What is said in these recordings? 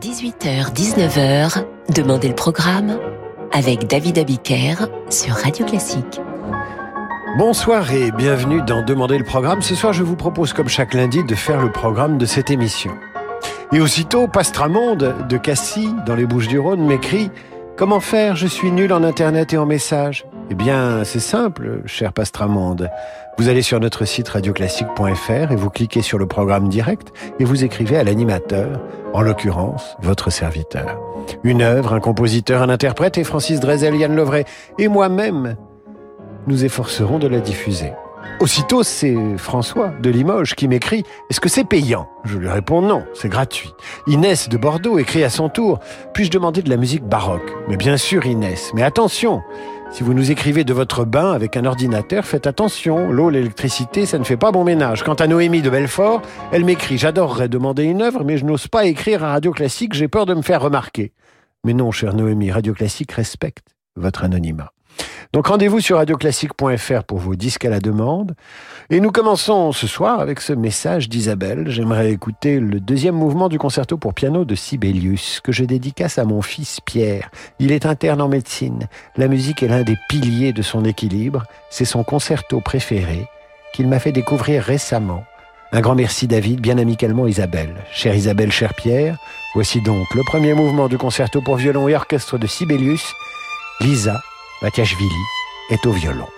18h-19h, Demandez le programme avec David Abiker sur Radio Classique. Bonsoir et bienvenue dans Demandez le programme. Ce soir, je vous propose, comme chaque lundi, de faire le programme de cette émission. Et aussitôt, Pastramonde de Cassis, dans les Bouches du Rhône, m'écrit Comment faire? Je suis nul en Internet et en messages. Eh bien, c'est simple, cher Pastramonde. Vous allez sur notre site radioclassique.fr et vous cliquez sur le programme direct et vous écrivez à l'animateur, en l'occurrence, votre serviteur. Une œuvre, un compositeur, un interprète et Francis Drezel, Yann Lovray et moi-même nous efforcerons de la diffuser. Aussitôt, c'est François de Limoges qui m'écrit Est-ce que c'est payant? Je lui réponds non, c'est gratuit. Inès de Bordeaux écrit à son tour Puis-je demander de la musique baroque? Mais bien sûr, Inès, mais attention si vous nous écrivez de votre bain avec un ordinateur, faites attention. L'eau, l'électricité, ça ne fait pas bon ménage. Quant à Noémie de Belfort, elle m'écrit J'adorerais demander une œuvre, mais je n'ose pas écrire à Radio Classique, j'ai peur de me faire remarquer. Mais non, chère Noémie, Radio Classique respecte votre anonymat. Donc rendez-vous sur radioclassique.fr pour vos disques à la demande. Et nous commençons ce soir avec ce message d'Isabelle. J'aimerais écouter le deuxième mouvement du concerto pour piano de Sibelius, que je dédicace à mon fils Pierre. Il est interne en médecine. La musique est l'un des piliers de son équilibre. C'est son concerto préféré qu'il m'a fait découvrir récemment. Un grand merci David, bien amicalement Isabelle. Chère Isabelle, cher Pierre, voici donc le premier mouvement du concerto pour violon et orchestre de Sibelius, Lisa Matiashvili est au violon.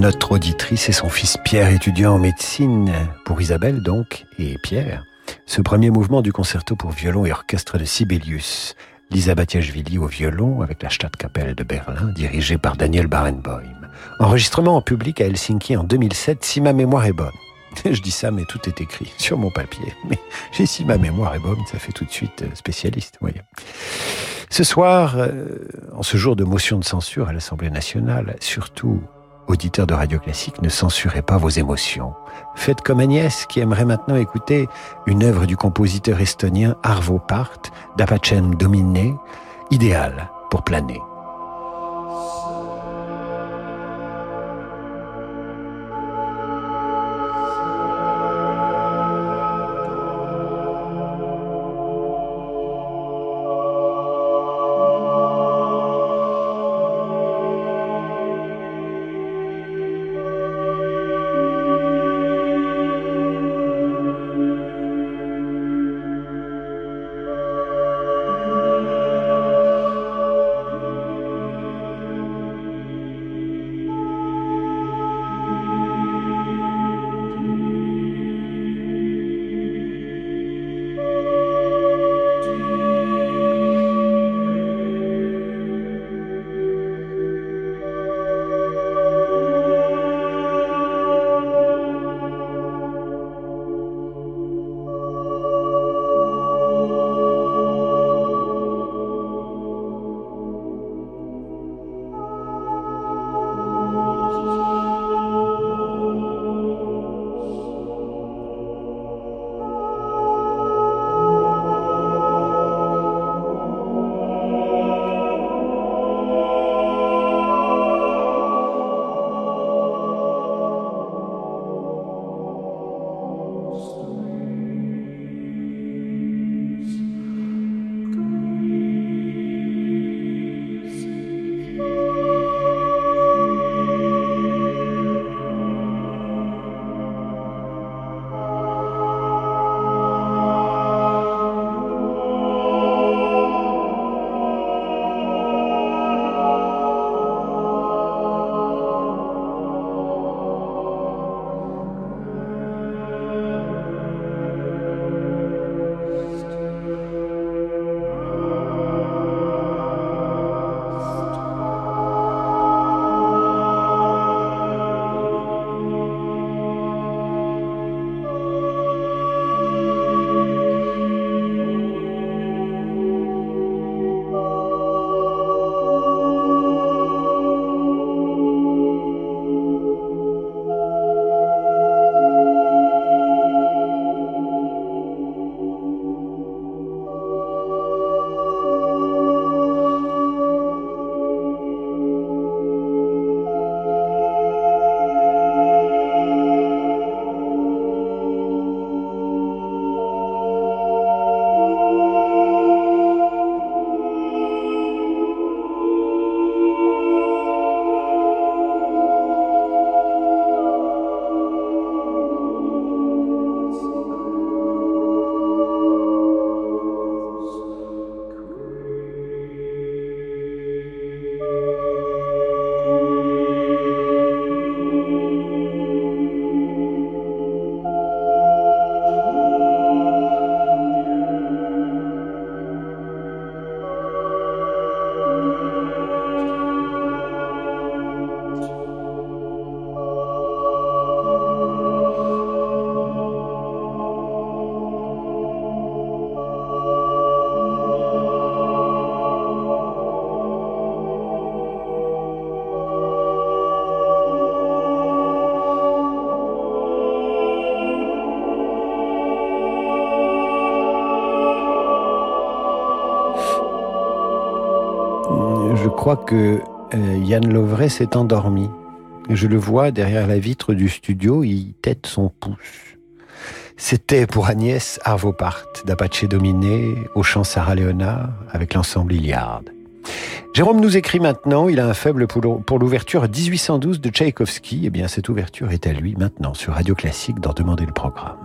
Notre auditrice et son fils Pierre, étudiant en médecine, pour Isabelle donc, et Pierre, ce premier mouvement du concerto pour violon et orchestre de Sibelius, Lisa Batiashvili au violon avec la Stadtkapelle de Berlin, dirigée par Daniel Barenboim. Enregistrement en public à Helsinki en 2007, si ma mémoire est bonne. Je dis ça, mais tout est écrit sur mon papier. Mais si ma mémoire est bonne, ça fait tout de suite euh, spécialiste. Voyez. Ce soir, euh, en ce jour de motion de censure à l'Assemblée nationale, surtout auditeurs de Radio Classique, ne censurez pas vos émotions. Faites comme Agnès qui aimerait maintenant écouter une œuvre du compositeur estonien Arvo Part, d'Apachem Dominé, idéal pour planer. Que euh, Yann Lovray s'est endormi. Je le vois derrière la vitre du studio, il tête son pouce. C'était pour Agnès Arvopart d'Apache Dominé au chant Sarah Léonard avec l'ensemble Iliard. Jérôme nous écrit maintenant, il a un faible pour l'ouverture 1812 de Tchaïkovski. Eh bien, cette ouverture est à lui maintenant sur Radio Classique d'en demander le programme.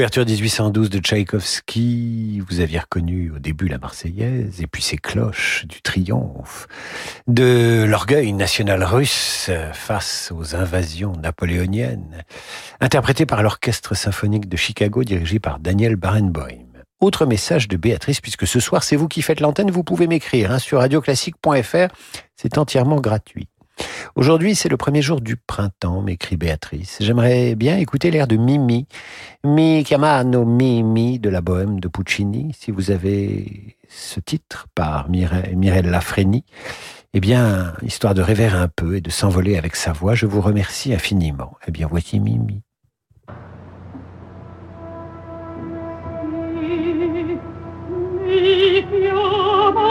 L'ouverture 1812 de Tchaïkovski, vous aviez reconnu au début la Marseillaise, et puis ces cloches du triomphe, de l'orgueil national russe face aux invasions napoléoniennes, interprété par l'Orchestre symphonique de Chicago dirigé par Daniel Barenboim. Autre message de Béatrice, puisque ce soir c'est vous qui faites l'antenne, vous pouvez m'écrire hein, sur radioclassique.fr, c'est entièrement gratuit. Aujourd'hui, c'est le premier jour du printemps, m'écrit Béatrice. J'aimerais bien écouter l'air de Mimi, Mi chiamano Mimi de la Bohème de Puccini. Si vous avez ce titre par Mirella Freni, eh bien, histoire de rêver un peu et de s'envoler avec sa voix, je vous remercie infiniment. Eh bien, voici Mimi. pianta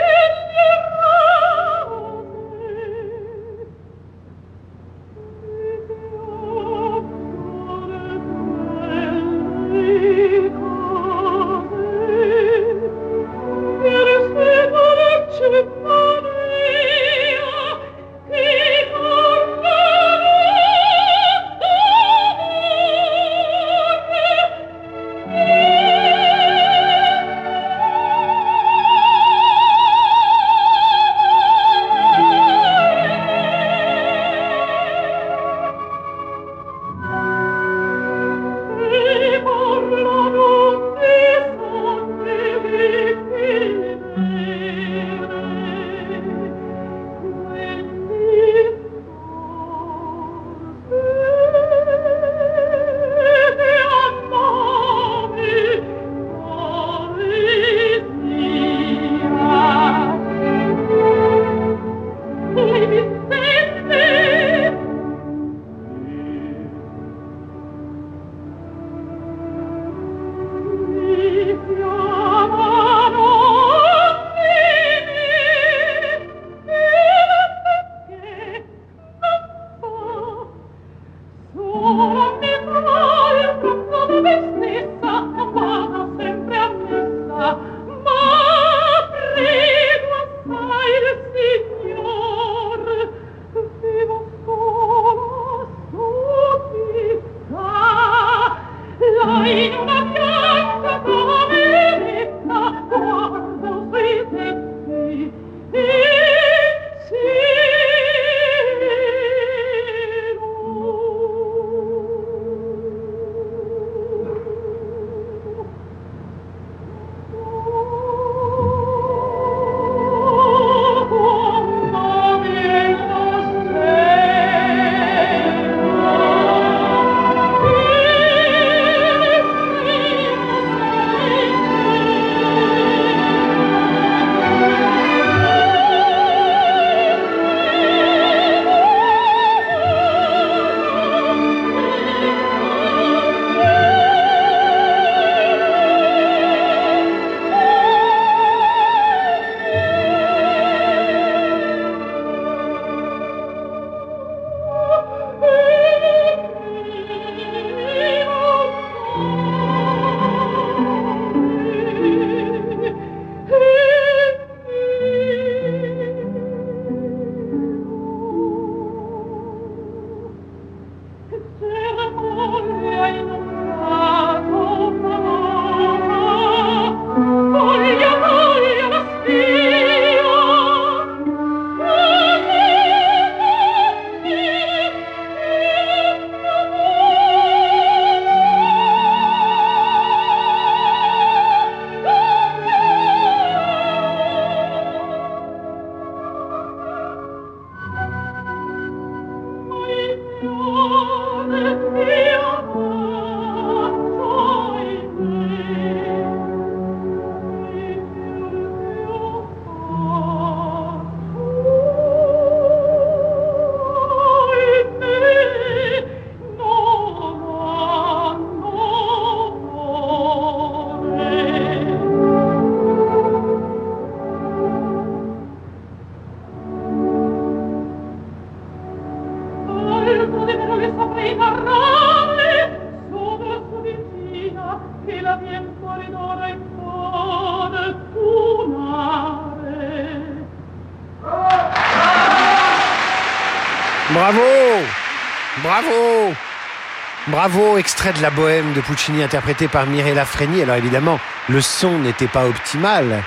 Bravo, extrait de la bohème de Puccini interprété par Mireille Lafreni. Alors évidemment, le son n'était pas optimal,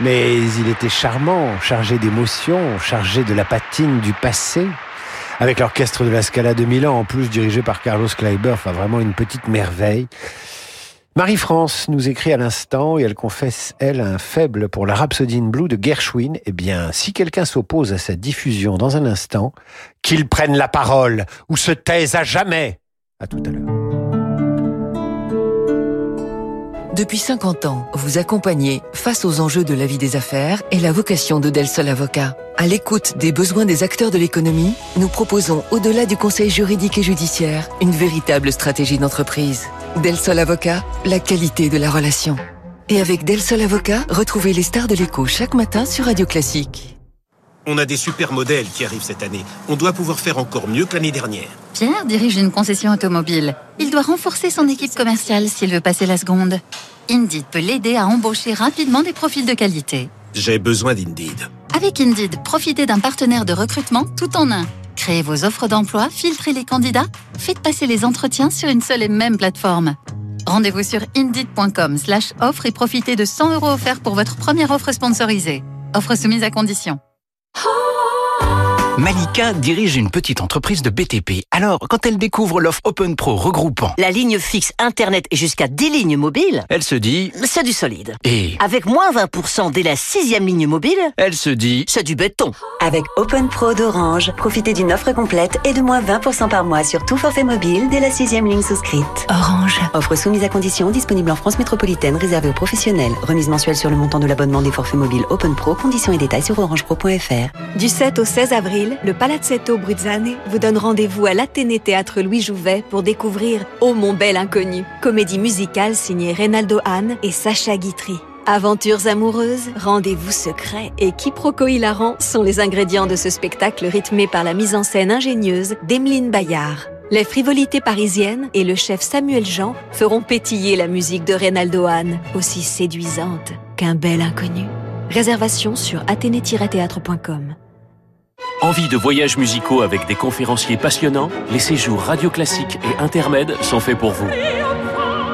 mais il était charmant, chargé d'émotions, chargé de la patine du passé. Avec l'orchestre de la Scala de Milan, en plus dirigé par Carlos Kleiber, enfin vraiment une petite merveille. Marie-France nous écrit à l'instant et elle confesse, elle, un faible pour la Rhapsody in Blue de Gershwin. Eh bien, si quelqu'un s'oppose à sa diffusion dans un instant, qu'il prenne la parole ou se taise à jamais. À tout à l'heure. Depuis 50 ans, vous accompagnez face aux enjeux de la vie des affaires et la vocation de Del Sol Avocat. À l'écoute des besoins des acteurs de l'économie, nous proposons, au-delà du conseil juridique et judiciaire, une véritable stratégie d'entreprise. Del Sol Avocat, la qualité de la relation. Et avec Del Sol Avocat, retrouvez les stars de l'écho chaque matin sur Radio Classique. On a des super modèles qui arrivent cette année. On doit pouvoir faire encore mieux que l'année dernière. Pierre dirige une concession automobile. Il doit renforcer son équipe commerciale s'il veut passer la seconde. Indeed peut l'aider à embaucher rapidement des profils de qualité. J'ai besoin d'Indeed. Avec Indeed, profitez d'un partenaire de recrutement tout en un. Créez vos offres d'emploi, filtrez les candidats, faites passer les entretiens sur une seule et même plateforme. Rendez-vous sur indeed.com slash offre et profitez de 100 euros offerts pour votre première offre sponsorisée. Offre soumise à condition. Malika dirige une petite entreprise de BTP. Alors, quand elle découvre l'offre Open Pro regroupant la ligne fixe Internet et jusqu'à 10 lignes mobiles, elle se dit c'est du solide. Et avec moins 20% dès la sixième ligne mobile, elle se dit c'est du béton. Avec Open Pro d'Orange, profitez d'une offre complète et de moins 20% par mois sur tout forfait mobile dès la sixième ligne souscrite. Orange. Offre soumise à condition, disponible en France métropolitaine, réservée aux professionnels. Remise mensuelle sur le montant de l'abonnement des forfaits mobiles Open Pro. Conditions et détails sur orangepro.fr. Du 7 au 16 avril, le Palazzetto Bruzzane vous donne rendez-vous à l'Athénée Théâtre Louis Jouvet pour découvrir Oh mon bel inconnu, comédie musicale signée Reynaldo Hahn et Sacha Guitry. Aventures amoureuses, rendez-vous secrets et quiproquos hilarants sont les ingrédients de ce spectacle rythmé par la mise en scène ingénieuse d'Emeline Bayard. Les frivolités parisiennes et le chef Samuel Jean feront pétiller la musique de Reynaldo Hahn, aussi séduisante qu'un bel inconnu. Réservation sur athénée-théâtre.com. Envie de voyages musicaux avec des conférenciers passionnants? Les séjours radio classiques et intermèdes sont faits pour vous.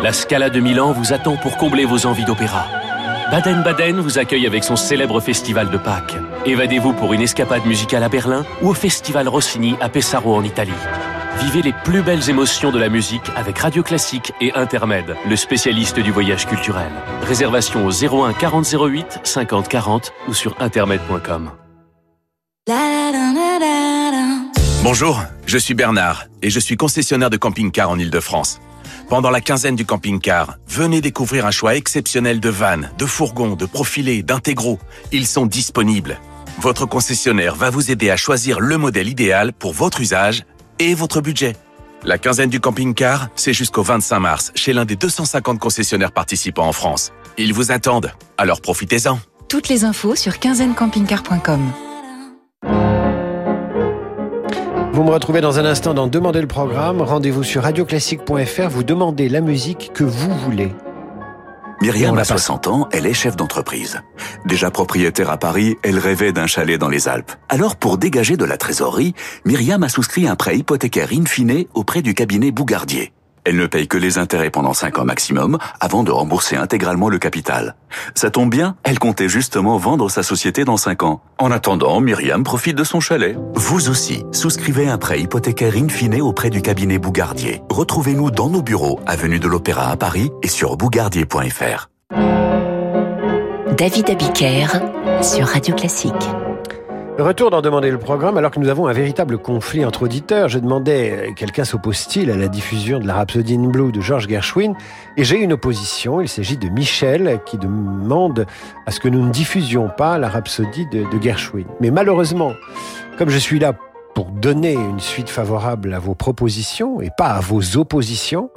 La Scala de Milan vous attend pour combler vos envies d'opéra. Baden-Baden vous accueille avec son célèbre festival de Pâques. Évadez-vous pour une escapade musicale à Berlin ou au festival Rossini à Pesaro en Italie. Vivez les plus belles émotions de la musique avec Radio Classique et Intermède, le spécialiste du voyage culturel. Réservation au 01 40 08 50 40 ou sur intermed.com. Bonjour, je suis Bernard et je suis concessionnaire de camping-car en Ile-de-France. Pendant la quinzaine du camping-car, venez découvrir un choix exceptionnel de vannes, de fourgons, de profilés, d'intégraux. Ils sont disponibles. Votre concessionnaire va vous aider à choisir le modèle idéal pour votre usage et votre budget. La quinzaine du camping-car, c'est jusqu'au 25 mars chez l'un des 250 concessionnaires participants en France. Ils vous attendent, alors profitez-en. Toutes les infos sur quinzainecampingcar.com. Vous me retrouvez dans un instant dans Demander le programme. Rendez-vous sur radioclassique.fr. Vous demandez la musique que vous voulez. Myriam a 60 ans, elle est chef d'entreprise. Déjà propriétaire à Paris, elle rêvait d'un chalet dans les Alpes. Alors pour dégager de la trésorerie, Myriam a souscrit un prêt hypothécaire in fine auprès du cabinet Bougardier. Elle ne paye que les intérêts pendant 5 ans maximum avant de rembourser intégralement le capital. Ça tombe bien, elle comptait justement vendre sa société dans 5 ans. En attendant, Myriam profite de son chalet. Vous aussi, souscrivez un prêt hypothécaire in fine auprès du cabinet Bougardier. Retrouvez-nous dans nos bureaux, avenue de l'Opéra à Paris et sur bougardier.fr. David Abiker sur Radio Classique. Retour d'en demander le programme alors que nous avons un véritable conflit entre auditeurs. Je demandais, quelqu'un s'oppose-t-il à la diffusion de la Rhapsody in Blue de George Gershwin? Et j'ai une opposition. Il s'agit de Michel qui demande à ce que nous ne diffusions pas la Rhapsody de, de Gershwin. Mais malheureusement, comme je suis là pour donner une suite favorable à vos propositions et pas à vos oppositions,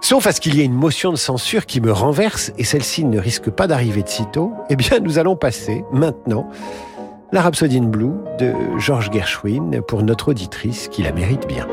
Sauf à ce qu'il y ait une motion de censure qui me renverse et celle-ci ne risque pas d'arriver de sitôt, eh bien nous allons passer maintenant la Rhapsody in Blue de George Gershwin pour notre auditrice qui la mérite bien.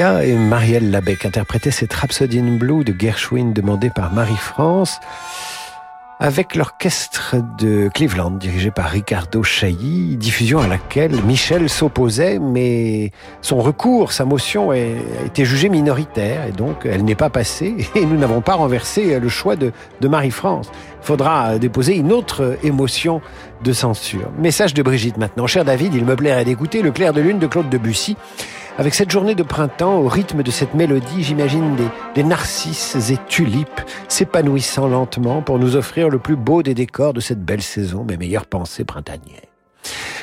Et Marielle Labec interprétaient cette Rhapsody in Blue de Gershwin demandée par Marie-France avec l'orchestre de Cleveland dirigé par Ricardo Chailly, diffusion à laquelle Michel s'opposait, mais son recours, sa motion a été jugée minoritaire et donc elle n'est pas passée et nous n'avons pas renversé le choix de, de Marie-France. Il faudra déposer une autre émotion de censure. Message de Brigitte maintenant. Cher David, il me plairait d'écouter Le clair de lune de Claude Debussy avec cette journée de printemps, au rythme de cette mélodie, j'imagine des, narcisses et tulipes s'épanouissant lentement pour nous offrir le plus beau des décors de cette belle saison, mes meilleures pensées printanières.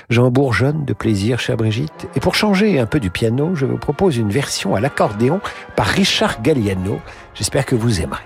J'en bourgeonne de plaisir, chère Brigitte, et pour changer un peu du piano, je vous propose une version à l'accordéon par Richard Galliano. J'espère que vous aimerez.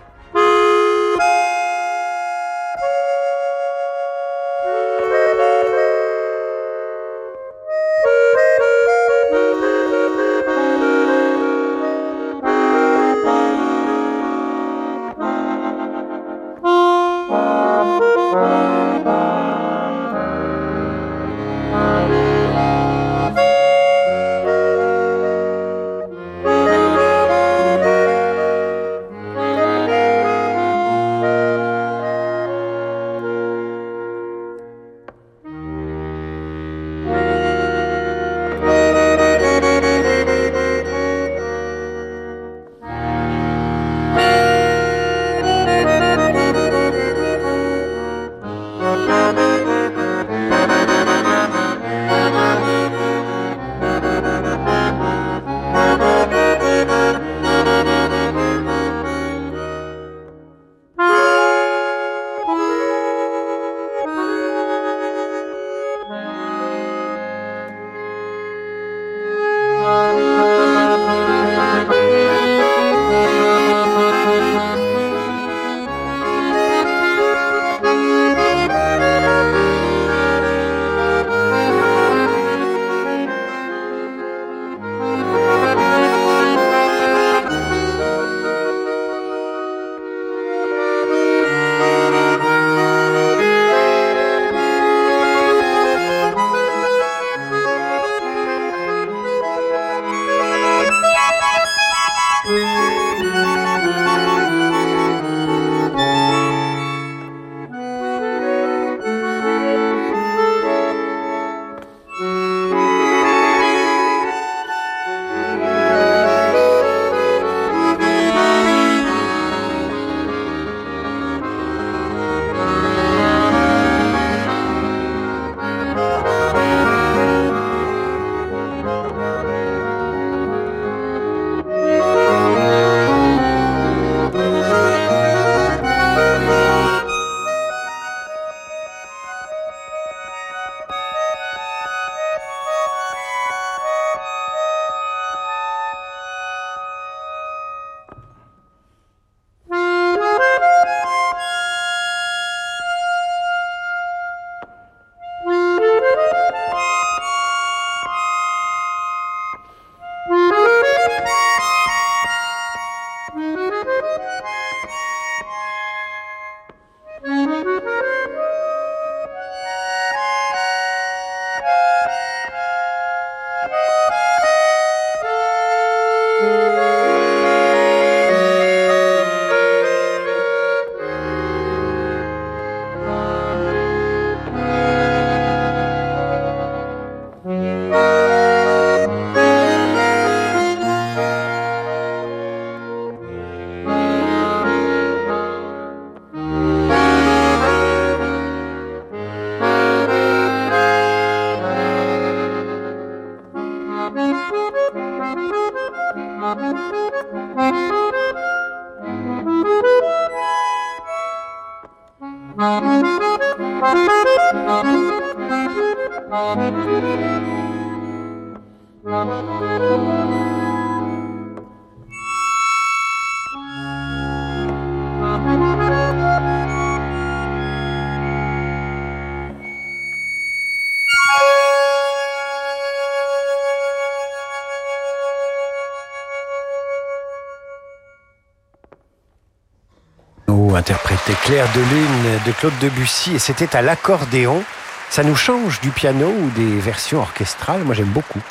Claire de Lune de Claude Debussy et c'était à l'accordéon. Ça nous change du piano ou des versions orchestrales. Moi, j'aime beaucoup.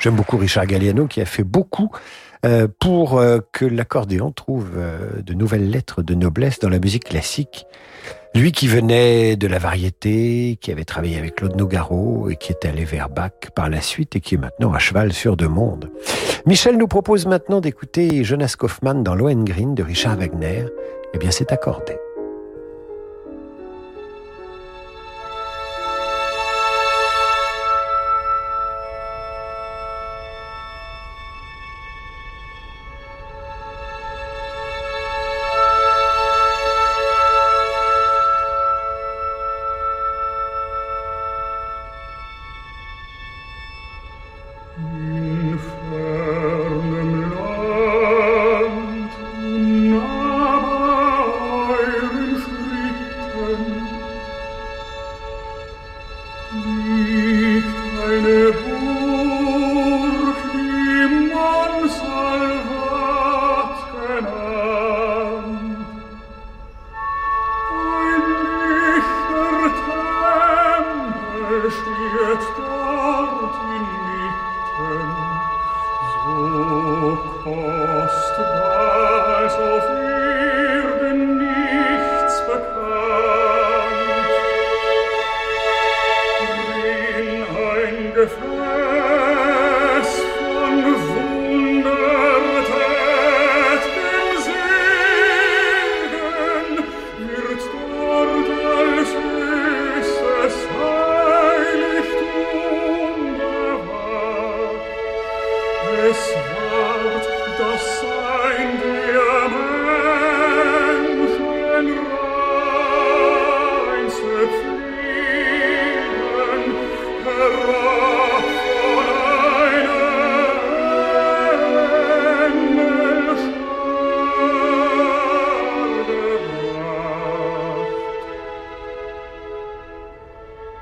J'aime beaucoup Richard Galliano qui a fait beaucoup euh, pour euh, que l'accordéon trouve euh, de nouvelles lettres de noblesse dans la musique classique. Lui qui venait de la variété, qui avait travaillé avec Claude Nougaro et qui est allé vers Bach par la suite et qui est maintenant à cheval sur deux mondes. Michel nous propose maintenant d'écouter Jonas Kaufmann dans Lohengrin de Richard Wagner. Eh bien, c'est accordé.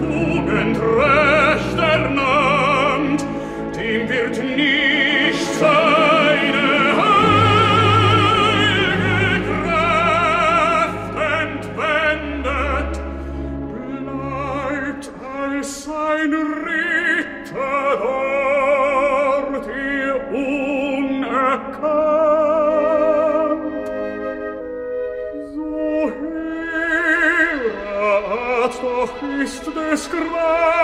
Tugend recht ernannt, dem wird nichts scrap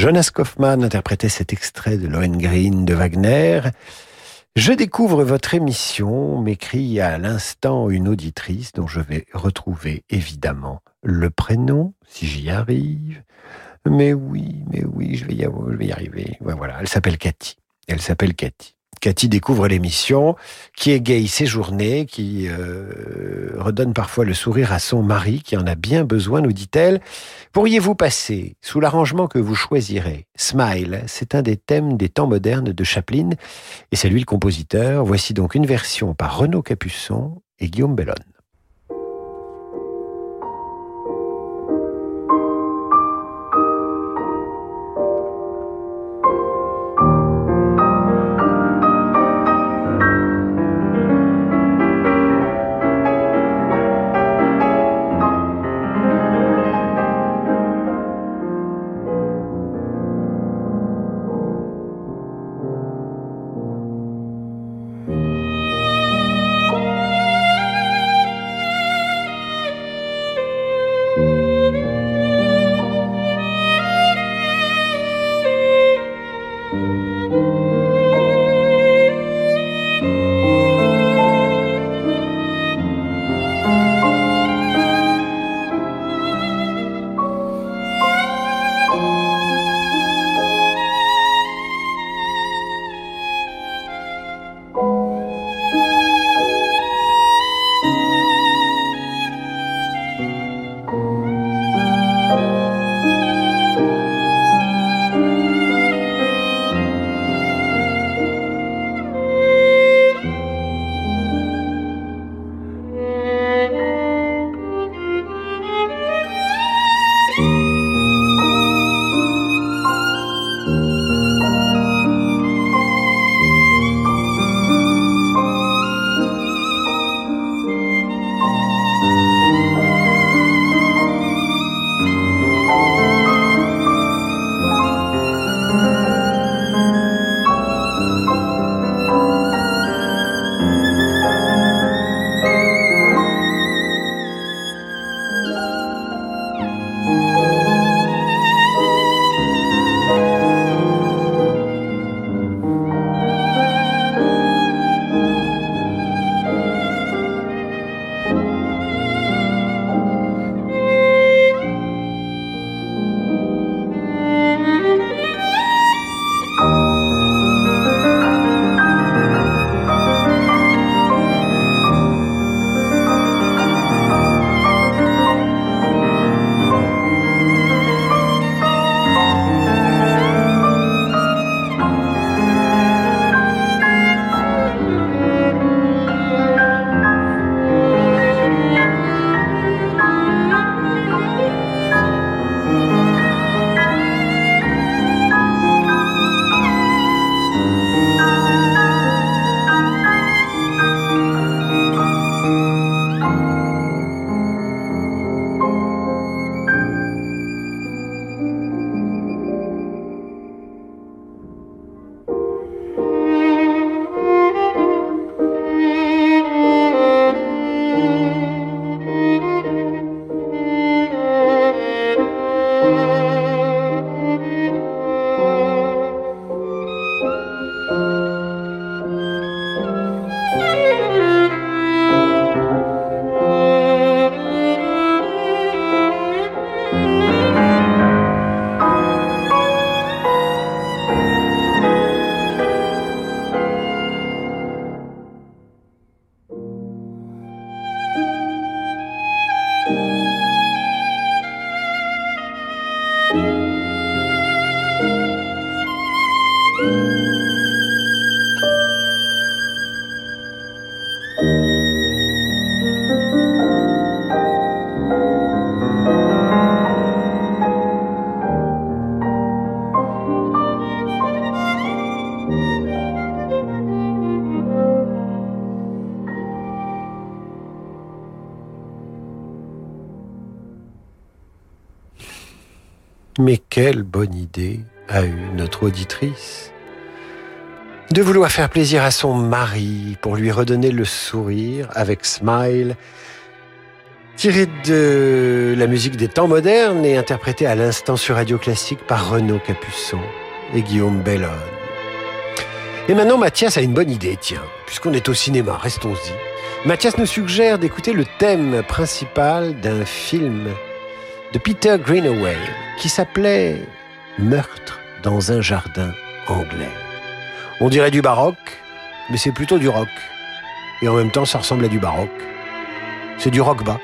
Jonas Kaufmann interprétait cet extrait de Lohengrin de Wagner. Je découvre votre émission, m'écrit à l'instant une auditrice dont je vais retrouver évidemment le prénom, si j'y arrive. Mais oui, mais oui, je vais y, arriver. Voilà, elle s'appelle Cathy. Elle s'appelle Cathy. Cathy découvre l'émission, qui est gay séjournée, qui euh, redonne parfois le sourire à son mari, qui en a bien besoin, nous dit-elle. Pourriez-vous passer, sous l'arrangement que vous choisirez, Smile, c'est un des thèmes des temps modernes de Chaplin, et c'est lui le compositeur. Voici donc une version par Renaud Capuçon et Guillaume Bellone. Quelle bonne idée a eu notre auditrice de vouloir faire plaisir à son mari pour lui redonner le sourire avec Smile, tiré de la musique des temps modernes et interprété à l'instant sur Radio Classique par Renaud Capuçon et Guillaume Bellone. Et maintenant, Mathias a une bonne idée, tiens, puisqu'on est au cinéma, restons-y. Mathias nous suggère d'écouter le thème principal d'un film de Peter Greenaway qui s'appelait Meurtre dans un jardin anglais. On dirait du baroque, mais c'est plutôt du rock. Et en même temps, ça ressemble à du baroque. C'est du rock bas.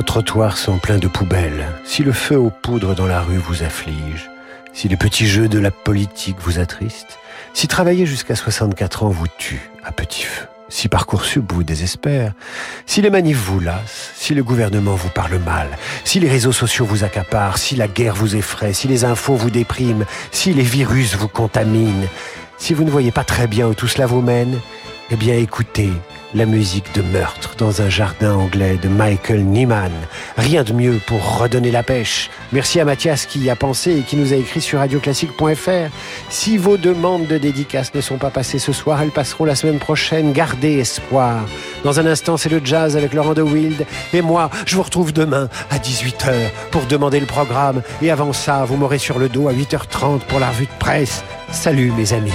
Vos trottoirs sont pleins de poubelles, si le feu aux poudres dans la rue vous afflige, si les petits jeux de la politique vous attristent, si travailler jusqu'à 64 ans vous tue à petit feu, si Parcoursup vous désespère, si les manifs vous lassent, si le gouvernement vous parle mal, si les réseaux sociaux vous accaparent, si la guerre vous effraie, si les infos vous dépriment, si les virus vous contaminent, si vous ne voyez pas très bien où tout cela vous mène, eh bien écoutez la musique de meurtre dans un jardin anglais de Michael Nyman. Rien de mieux pour redonner la pêche. Merci à Mathias qui y a pensé et qui nous a écrit sur radioclassique.fr. Si vos demandes de dédicaces ne sont pas passées ce soir, elles passeront la semaine prochaine. Gardez espoir. Dans un instant, c'est le jazz avec Laurent de Wild. Et moi, je vous retrouve demain à 18h pour demander le programme. Et avant ça, vous m'aurez sur le dos à 8h30 pour la revue de presse. Salut mes amis.